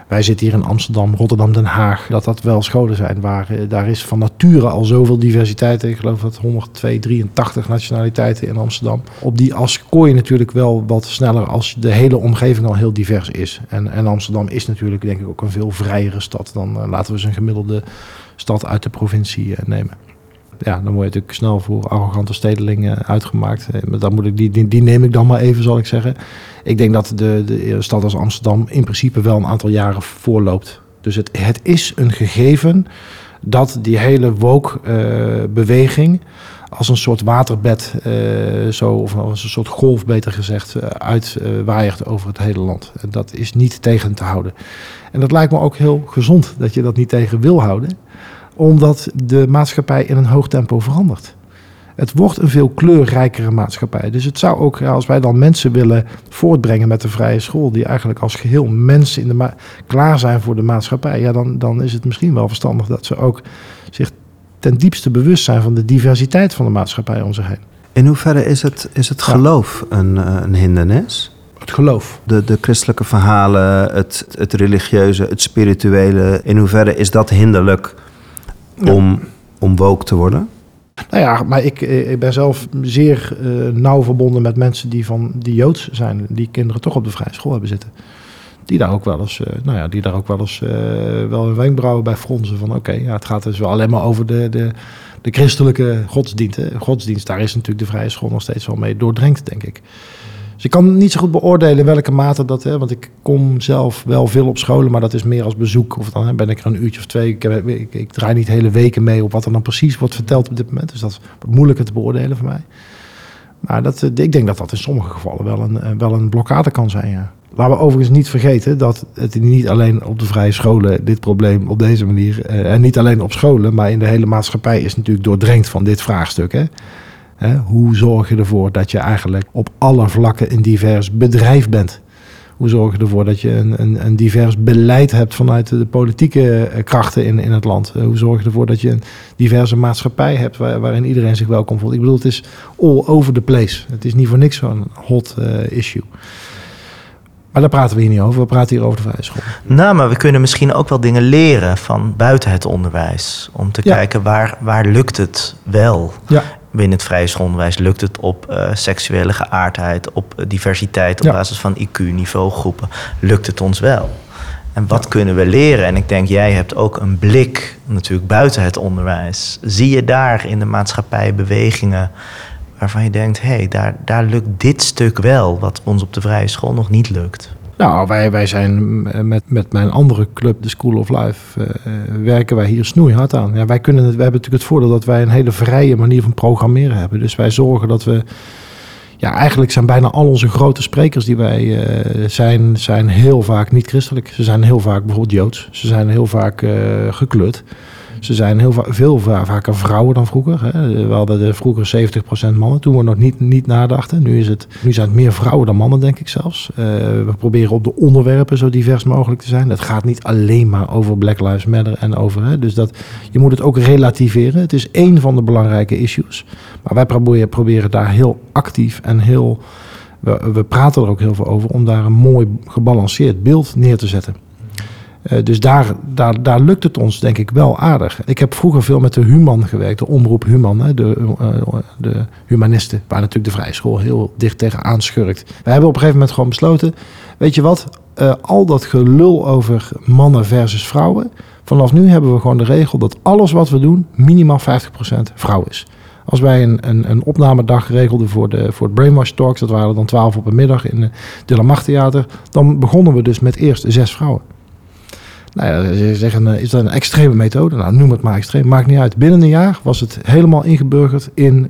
wij zitten hier in Amsterdam, Rotterdam, Den Haag. Dat dat wel scholen zijn waar eh, daar is van nature al zoveel diversiteit. Ik geloof dat 102, 83 nationaliteiten in Amsterdam. Op die as kooi je natuurlijk wel wat sneller als de hele omgeving al heel divers is. En, en Amsterdam is natuurlijk denk ik ook een veel vrijere stad dan uh, laten we eens een gemiddelde stad uit de provincie uh, nemen ja, dan word je natuurlijk snel voor arrogante stedelingen uitgemaakt. Maar dan moet ik, die, die, neem ik dan maar even, zal ik zeggen. Ik denk dat de, de stad als Amsterdam in principe wel een aantal jaren voorloopt. Dus het, het is een gegeven dat die hele woke-beweging als een soort waterbed, uh, zo, of als een soort golf beter gezegd, uh, uitwaaiert over het hele land. En dat is niet tegen te houden. En dat lijkt me ook heel gezond dat je dat niet tegen wil houden omdat de maatschappij in een hoog tempo verandert. Het wordt een veel kleurrijkere maatschappij. Dus het zou ook, als wij dan mensen willen voortbrengen met de vrije school, die eigenlijk als geheel mensen in de klaar zijn voor de maatschappij, ja, dan, dan is het misschien wel verstandig dat ze ook zich ten diepste bewust zijn van de diversiteit van de maatschappij om zich heen. In hoeverre is het, is het geloof een, een hindernis? Het geloof. De, de christelijke verhalen, het, het religieuze, het spirituele. In hoeverre is dat hinderlijk om, om woke te worden? Nou ja, maar ik, eh, ik ben zelf zeer uh, nauw verbonden met mensen die, van, die Joods zijn. Die kinderen toch op de vrije school hebben zitten. Die daar ook wel eens, uh, nou ja, die daar ook wel eens uh, wel een wenkbrauwen bij fronsen. Van oké, ja, het gaat dus wel alleen maar over de, de, de christelijke godsdienst. Godsdienst, daar is natuurlijk de vrije school nog steeds wel mee doordrenkt, denk ik. Dus ik kan niet zo goed beoordelen welke mate dat... Hè, want ik kom zelf wel veel op scholen, maar dat is meer als bezoek. Of dan ben ik er een uurtje of twee. Ik, ik, ik, draai niet hele weken mee op wat er dan precies wordt verteld op dit moment. Dus dat is moeilijker te beoordelen voor mij. Maar dat, eh, ik denk dat dat in sommige gevallen wel een, eh, wel een blokkade kan zijn, ja. Laten we overigens niet vergeten dat het niet alleen op de vrije scholen dit probleem op deze manier... Eh, en niet alleen op scholen, maar in de hele maatschappij is natuurlijk doordrenkt van dit vraagstuk. Hè. Hoe zorg je ervoor dat je eigenlijk op alle vlakken een divers bedrijf bent? Hoe zorg je ervoor dat je een, een, een divers beleid hebt vanuit de politieke eh, krachten in, in het land? Eh, hoe zorg je ervoor dat je een diverse maatschappij hebt waarin iedereen zich welkom voelt? Ik bedoel, het is all over the place. Het is niet voor niks zo'n hot uh, issue. Maar daar praten we hier niet over. We praten hier over de vrije school. Nou, maar we kunnen misschien ook wel dingen leren van buiten het onderwijs. Om te kijken waar, waar lukt het wel. Ja binnen het vrije schoolonderwijs lukt het op uh, seksuele geaardheid, op uh, diversiteit, op ja. basis van IQ, niveaugroepen, lukt het ons wel. En wat ja. kunnen we leren? En ik denk, jij hebt ook een blik natuurlijk buiten het onderwijs. Zie je daar in de maatschappij bewegingen waarvan je denkt, hé, hey, daar, daar lukt dit stuk wel, wat ons op de vrije school nog niet lukt? Nou, wij, wij zijn met, met mijn andere club, de School of Life, uh, werken wij hier snoeihard aan. Ja, wij, kunnen het, hebben natuurlijk het voordeel dat wij een hele vrije manier van programmeren hebben. Dus wij zorgen dat we. Ja, eigenlijk zijn bijna al onze grote sprekers die wij uh, zijn, zijn heel vaak niet christelijk. Ze zijn heel vaak bijvoorbeeld Joods. Ze zijn heel vaak uh, gekleurd. Ze zijn heel veel vaker vrouwen dan vroeger. Hè. We hadden de vroeger 70% mannen, toen we nog niet, niet nadachten. Nu, is het, nu zijn het meer vrouwen dan mannen, denk ik zelfs. Uh, we proberen op de onderwerpen zo divers mogelijk te zijn. Het gaat niet alleen maar over Black Lives Matter en over... Hè, dus dat, je moet het ook relativeren. Het is één van de belangrijke issues. Maar wij proberen, proberen daar heel actief en heel... We, we praten er ook heel veel over om daar een mooi gebalanceerd beeld neer te zetten. Uh, dus daar, daar, daar lukt het ons denk ik wel aardig. Ik heb vroeger veel met de Human gewerkt, de omroep Human, hè, de, uh, de humanisten, waar natuurlijk de vrije school heel dicht tegenaan schurkt. We hebben op een gegeven moment gewoon besloten, weet je wat, uh, al dat gelul over mannen versus vrouwen, vanaf nu hebben we gewoon de regel dat alles wat we doen minimaal 50% vrouw is. Als wij een, een, een opnamedag regelden voor, de, voor het Brainwash Talks, dat waren dan twaalf op een middag in de Lamar Theater, dan begonnen we dus met eerst zes vrouwen. Nou ja, ze zeggen, is dat een extreme methode? Nou, noem het maar extreem, maakt niet uit. Binnen een jaar was het helemaal ingeburgerd in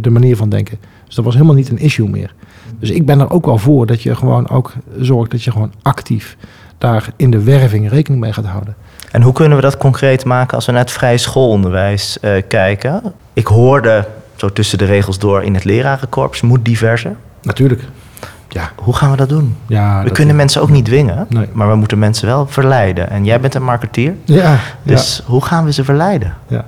de manier van denken. Dus dat was helemaal niet een issue meer. Dus ik ben er ook wel voor dat je gewoon ook zorgt dat je gewoon actief daar in de werving rekening mee gaat houden. En hoe kunnen we dat concreet maken als we naar het vrije schoolonderwijs uh, kijken? Ik hoorde zo tussen de regels door in het lerarenkorps moet diverser. Natuurlijk. Ja. Hoe gaan we dat doen? Ja, we kunnen mensen ook niet dwingen, nee. maar we moeten mensen wel verleiden. En jij bent een marketeer, ja, dus hoe gaan we ze verleiden? Ja.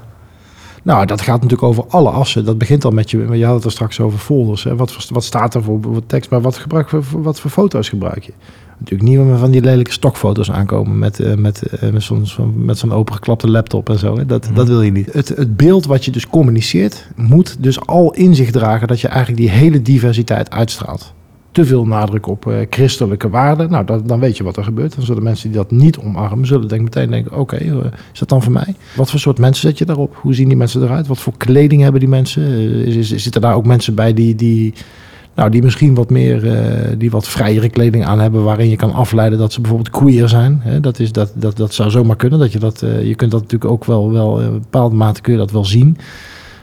Nou, dat gaat natuurlijk over alle assen. Dat begint al met je. Je had het er straks over folders. Hè. Wat, wat staat er voor, voor tekst, maar wat, gebruik, wat voor foto's gebruik je? Natuurlijk niet meer van die lelijke stokfoto's aankomen met, uh, met, uh, met zo'n met zo'n opengeklapte laptop en zo. Hè. Dat, mm. dat wil je niet. Het, het beeld wat je dus communiceert, moet dus al in zich dragen dat je eigenlijk die hele diversiteit uitstraalt te veel nadruk op uh, christelijke waarden. Nou, dan weet je wat er gebeurt. Dan zullen mensen die dat niet omarmen, zullen denk meteen denken: oké, uh, is dat dan voor mij? Wat voor soort mensen zet je daarop? Hoe zien die mensen eruit? Wat voor kleding hebben die mensen? Uh, is, is, zitten daar ook mensen bij die, die, nou, die misschien wat meer, die wat vrijere kleding aan hebben, waarin je kan afleiden dat ze bijvoorbeeld queer zijn? Dat, is, dat, dat, dat zou zomaar kunnen. Dat je, dat, je kunt dat natuurlijk ook wel, wel in bepaalde mate je dat wel zien.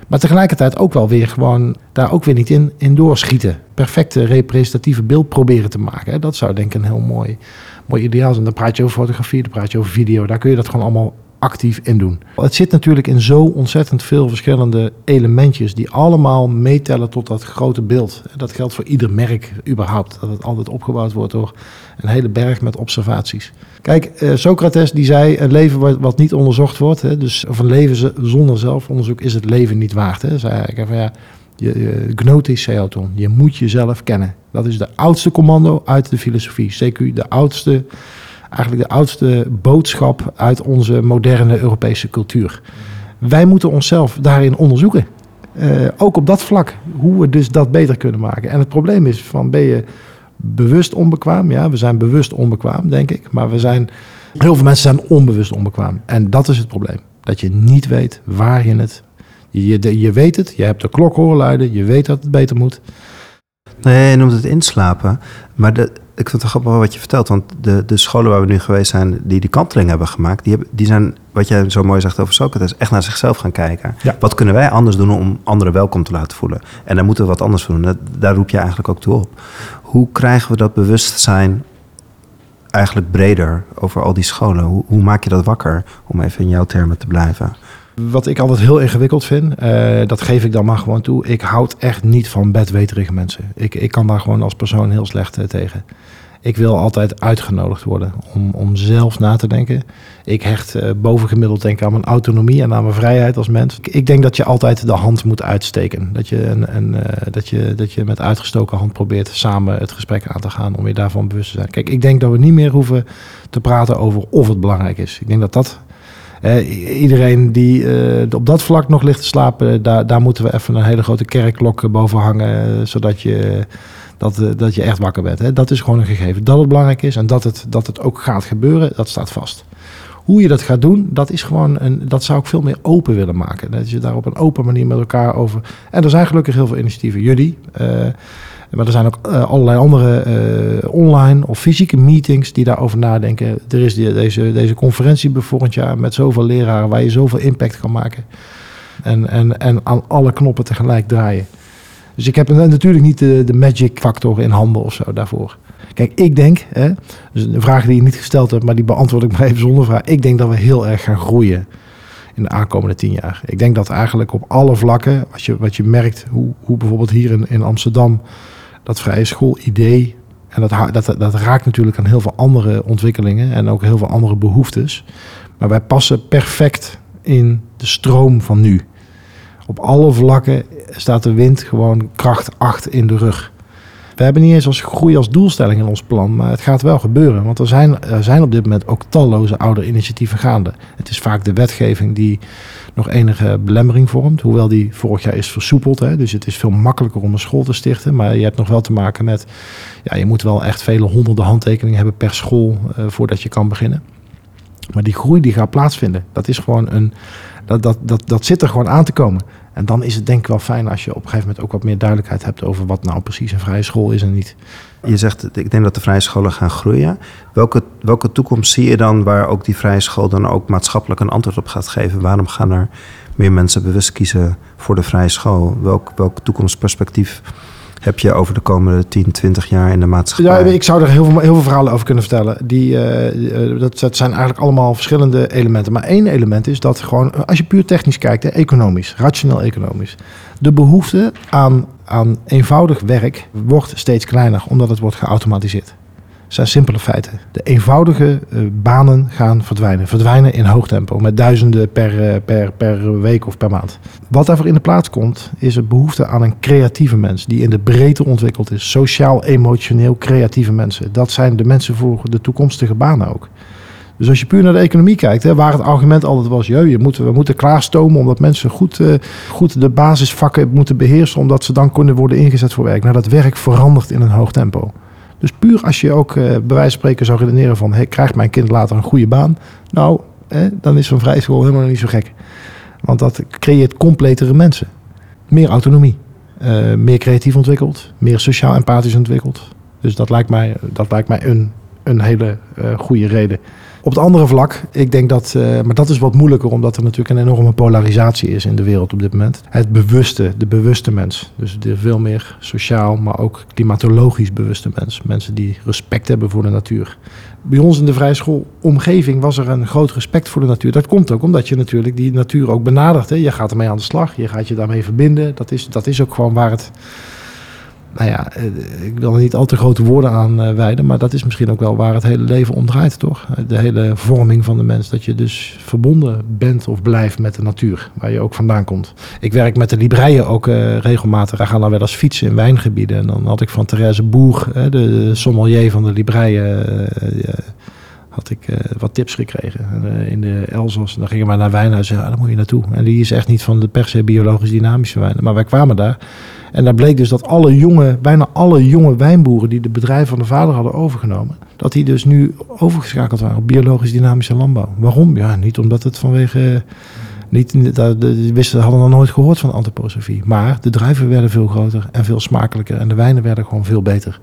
Maar tegelijkertijd ook wel weer gewoon daar ook weer niet in, in doorschieten. Perfecte representatieve beeld proberen te maken. Dat zou denk ik een heel mooi, mooi ideaal zijn. Dan praat je over fotografie, dan praat je over video. Daar kun je dat gewoon allemaal actief in doen. Het zit natuurlijk in zo ontzettend veel verschillende elementjes die allemaal meetellen tot dat grote beeld. Dat geldt voor ieder merk überhaupt. Dat het altijd opgebouwd wordt door een hele berg met observaties. Kijk, uh, Socrates die zei een leven wat, niet onderzocht wordt, dus of een leven zonder zelfonderzoek is het leven niet waard. Hè. Zei hij van ja, je, je, gnotis seauton, je moet jezelf kennen. Dat is de oudste commando uit de filosofie. CQ, de oudste eigenlijk de oudste boodschap uit onze moderne Europese cultuur. Wij moeten onszelf daarin onderzoeken. Uh, ook op dat vlak, hoe we dus dat beter kunnen maken. En het probleem is van ben je bewust onbekwaam? Ja, we zijn bewust onbekwaam, denk ik. Maar we zijn, heel veel mensen zijn onbewust onbekwaam. En dat is het probleem. Dat je niet weet waar je het... Je, je weet het, je hebt de klok horen luiden, je weet dat het beter moet. Nee, je noemt het inslapen. Maar de, ik vind het grappig wat je vertelt. Want de, de scholen waar we nu geweest zijn, die die kanteling hebben gemaakt, die, hebben, die zijn, wat jij zo mooi zegt over Socrates, echt naar zichzelf gaan kijken. Wat kunnen wij anders doen om anderen welkom te laten voelen? En daar moeten we wat anders voor doen. daar roep je eigenlijk ook toe op. Hoe krijgen we dat bewustzijn eigenlijk breder over al die scholen? Hoe, hoe maak je dat wakker, om even in jouw termen te blijven? Wat ik altijd heel ingewikkeld vind, uh, dat geef ik dan maar gewoon toe. Ik houd echt niet van bedweterige mensen. Ik, ik kan daar gewoon als persoon heel slecht uh, tegen. Ik wil altijd uitgenodigd worden om, om zelf na te denken. Ik hecht uh, bovengemiddeld denk aan mijn autonomie en aan mijn vrijheid als mens. Ik, denk dat je altijd de hand moet uitsteken. Dat je, een, dat, je, dat je met uitgestoken hand probeert samen het gesprek aan te gaan om je daarvan bewust te zijn. Kijk, ik denk dat we niet meer hoeven te praten over of het belangrijk is. Ik denk dat dat iedereen die uh, op dat vlak nog ligt te slapen, daar, daar moeten we even een hele grote kerkklok boven hangen, zodat je, dat, dat je echt wakker bent. Hè. Dat is gewoon een gegeven. Dat het belangrijk is en dat het, dat het ook gaat gebeuren, dat staat vast. Hoe je dat gaat doen, dat is gewoon een, dat zou ik veel meer open willen maken. Dat je daar op een open manier met elkaar over. En er zijn gelukkig heel veel initiatieven. Jullie. Uh, maar er zijn ook uh, allerlei andere uh, online of fysieke meetings die daarover nadenken. Er is die, deze, deze conferentie volgend jaar met zoveel leraren waar je zoveel impact kan maken. En, en, en aan alle knoppen tegelijk draaien. Dus ik heb natuurlijk niet de, de magic factor in handen of zo daarvoor. Kijk, ik denk, hè, dus een vraag die je niet gesteld hebt, maar die beantwoord ik maar even zonder vraag. Ik denk dat we heel erg gaan groeien in de aankomende tien jaar. Ik denk dat eigenlijk op alle vlakken, wat je, wat je merkt, hoe, hoe bijvoorbeeld hier in, in Amsterdam dat vrije schoolidee. En dat, dat, dat raakt natuurlijk aan heel veel andere ontwikkelingen en ook heel veel andere behoeftes. Maar wij passen perfect in de stroom van nu. Op alle vlakken staat de wind gewoon kracht 8 in de rug. We hebben niet eens als groei als doelstelling in ons plan, maar het gaat wel gebeuren. Want er zijn, er zijn op dit moment ook talloze oude initiatieven gaande. Het is vaak de wetgeving die nog enige belemmering vormt. Hoewel die vorig jaar is versoepeld. Hè. Dus het is veel makkelijker om een school te stichten. Maar je hebt nog wel te maken met... Ja, je moet wel echt vele honderden handtekeningen hebben per school uh, voordat je kan beginnen. Maar die groei die gaat plaatsvinden. Dat is gewoon een... Dat, dat, dat, dat zit er gewoon aan te komen. En dan is het denk ik wel fijn als je op een gegeven moment ook wat meer duidelijkheid hebt over wat nou precies een vrije school is en niet. Je zegt, ik denk dat de vrije scholen gaan groeien. Welke, welke toekomst zie je dan waar ook die vrije school dan ook maatschappelijk een antwoord op gaat geven? Waarom gaan er meer mensen bewust kiezen voor de vrije school? Welk, welk toekomstperspectief heb je over de komende 10, 20 jaar in de maatschappij? Ik zou er heel veel, heel veel verhalen over kunnen vertellen. Die, uh, dat, dat, zijn eigenlijk allemaal verschillende elementen. Maar één element is dat gewoon, als je puur technisch kijkt, hè, economisch, rationeel economisch, de behoefte aan, aan eenvoudig werk wordt steeds kleiner, omdat het wordt geautomatiseerd zijn simpele feiten. De eenvoudige uh, banen gaan verdwijnen. Verdwijnen in hoog tempo, met duizenden per, uh, per, per week of per maand. Wat daarvoor in de plaats komt, is een behoefte aan een creatieve mens. Die in de breedte ontwikkeld is. Sociaal, emotioneel creatieve mensen. Dat zijn de mensen voor de toekomstige banen ook. Dus als je puur naar de economie kijkt, hè, waar het argument altijd was: je moet, we moeten klaarstomen omdat mensen goed, uh, goed de basisvakken moeten beheersen, omdat ze dan kunnen worden ingezet voor werk. Nou, dat werk verandert in een hoog tempo. Dus puur als je ook uh, bij wijze van spreken zou redeneren van... Hey, krijgt mijn kind later een goede baan? Nou, dan is zo'n vrije school helemaal niet zo gek. Want dat creëert completere mensen. Meer autonomie. Uh, meer creatief ontwikkeld. Meer sociaal empathisch ontwikkeld. Dus dat lijkt mij, dat lijkt mij een, een hele uh, goede reden op het andere vlak, ik denk dat, uh, maar dat is wat moeilijker, omdat er natuurlijk een enorme polarisatie is in de wereld op dit moment. Het bewuste, de bewuste mens. Dus de veel meer sociaal, maar ook klimatologisch bewuste mens. Mensen die respect hebben voor de natuur. Bij ons in de vrije schoolomgeving was er een groot respect voor de natuur. Dat komt ook omdat je natuurlijk die natuur ook benadert. Hè. Je gaat ermee aan de slag, je gaat je daarmee verbinden. Dat is, dat is ook gewoon waar het nou ja, eh, ik wil er niet al te grote woorden aan eh, wijden, maar dat is misschien ook wel waar het hele leven om draait, toch? De hele vorming van de mens, dat je dus verbonden bent of blijft met de natuur, waar je ook vandaan komt. Ik werk met de Libreien ook regelmatig. Wij gaan dan wel eens fietsen in wijngebieden. En dan had ik van Therese Boer, de, sommelier van de Libreien, had ik wat tips gekregen. in de Elzas, dan gingen we naar wijnhuizen, ja, daar moet je naartoe. En die is echt niet van de per se biologisch dynamische wijnen. Maar wij kwamen daar en daar bleek dus dat alle jonge, bijna alle jonge wijnboeren die de bedrijven van de vader hadden overgenomen, dat die dus nu overgeschakeld waren op biologisch dynamische landbouw. Waarom? Ja, niet omdat het vanwege. Niet, de, wisten, hadden nog nooit gehoord van antroposofie. Maar de druiven werden veel groter en veel smakelijker. En de wijnen werden gewoon veel beter.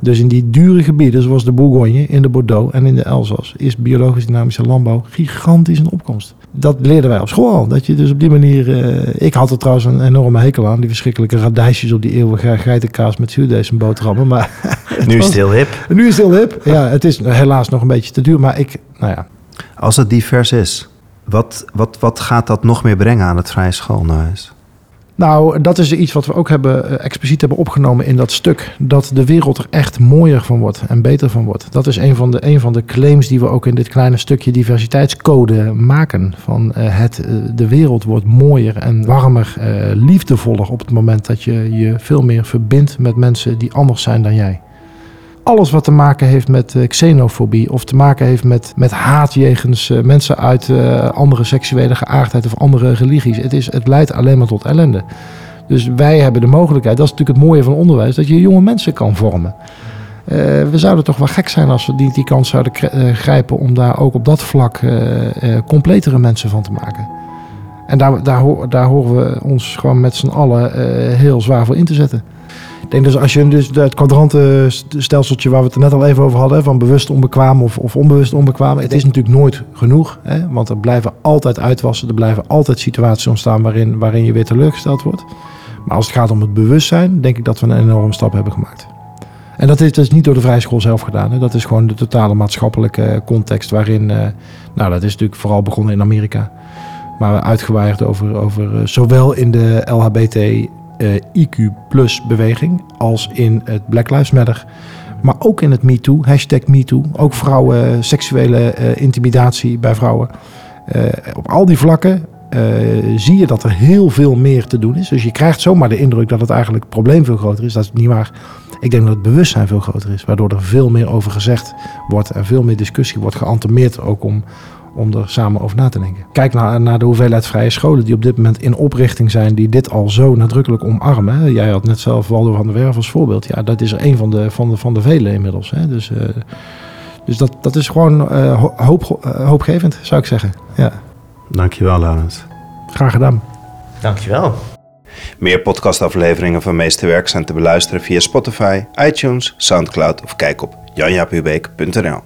Dus in die dure gebieden, zoals de Bourgogne, in de Bordeaux en in de Elzas, is biologisch dynamische landbouw gigantisch een opkomst. Dat leerden wij op school al. Dat je dus op die manier. Uh, ik had er trouwens een enorme hekel aan, die verschrikkelijke radijsjes op die eeuwige geitenkaas met zuurdees boterhammen. Maar nu is het heel hip. Nu is het heel hip. Ja, het is helaas nog een beetje te duur, maar ik, nou ja. Als het divers is, wat, wat, wat gaat dat nog meer brengen aan het vrije schoolhuis? Nou, dat is iets wat we ook hebben, eh, expliciet hebben opgenomen in dat stuk. Dat de wereld er echt mooier van wordt en beter van wordt. Dat is een van de, een van de claims die we ook in dit kleine stukje diversiteitscode maken. Van uh, het, uh, de wereld wordt mooier en warmer, liefdevoller op het moment dat je je veel meer verbindt met mensen die anders zijn dan jij alles wat te maken heeft met uh, xenofobie of te maken heeft met, met haat jegens uh, mensen uit uh, andere seksuele geaardheid of andere religies. Het, is, het leidt alleen maar tot ellende. Dus wij hebben de mogelijkheid, dat is natuurlijk het mooie van onderwijs, dat je jonge mensen kan vormen. we zouden toch wel gek zijn als we die, die kans zouden grijpen om daar ook op dat vlak completere mensen van te maken. En daar, daar, daar horen we ons gewoon met z'n allen heel zwaar voor in te zetten. Ik denk dus als je dus het kwadrantenstelseltje waar we het net al even over hadden, van bewust onbekwaam of, of onbewust onbekwaam, het is natuurlijk nooit genoeg. Hè? Want er blijven altijd uitwassen, er blijven altijd situaties ontstaan waarin, waarin je weer teleurgesteld wordt. Maar als het gaat om het bewustzijn, denk ik dat we een enorme stap hebben gemaakt. En dat is dus niet door de vrijschool zelf gedaan. Hè? Dat is gewoon de totale maatschappelijke context waarin, uh, nou dat is natuurlijk vooral begonnen in Amerika. Maar uitgewaaid over, over uh, zowel in de LHBT eh, IQ plus beweging als in het Black Lives Matter. Maar ook in het MeToo, hashtag MeToo. Ook vrouwen, seksuele uh, intimidatie bij vrouwen. Op al die vlakken zie je dat er heel veel meer te doen is. Dus je krijgt zomaar de indruk dat het eigenlijk het probleem veel groter is. Dat is niet waar. Ik denk dat het bewustzijn veel groter is. Waardoor er veel meer over gezegd wordt en veel meer discussie wordt geantemeerd ook om, om er samen over na te denken. Kijk naar, naar de hoeveelheid vrije scholen die op dit moment in oprichting zijn, die dit al zo nadrukkelijk omarmen. Jij had net zelf Waldo van der Werf als voorbeeld. Ja, dat is er een van de, van de, van de vele inmiddels. Hè. Dus, uh, dus dat, dat is gewoon uh, hoop, uh, hoopgevend, zou ik zeggen. Ja. Dankjewel, Laurens. Graag gedaan. Dankjewel. Meer podcastafleveringen van Meesterwerk zijn te beluisteren via Spotify, iTunes, Soundcloud of kijk op janjapubeek.nl.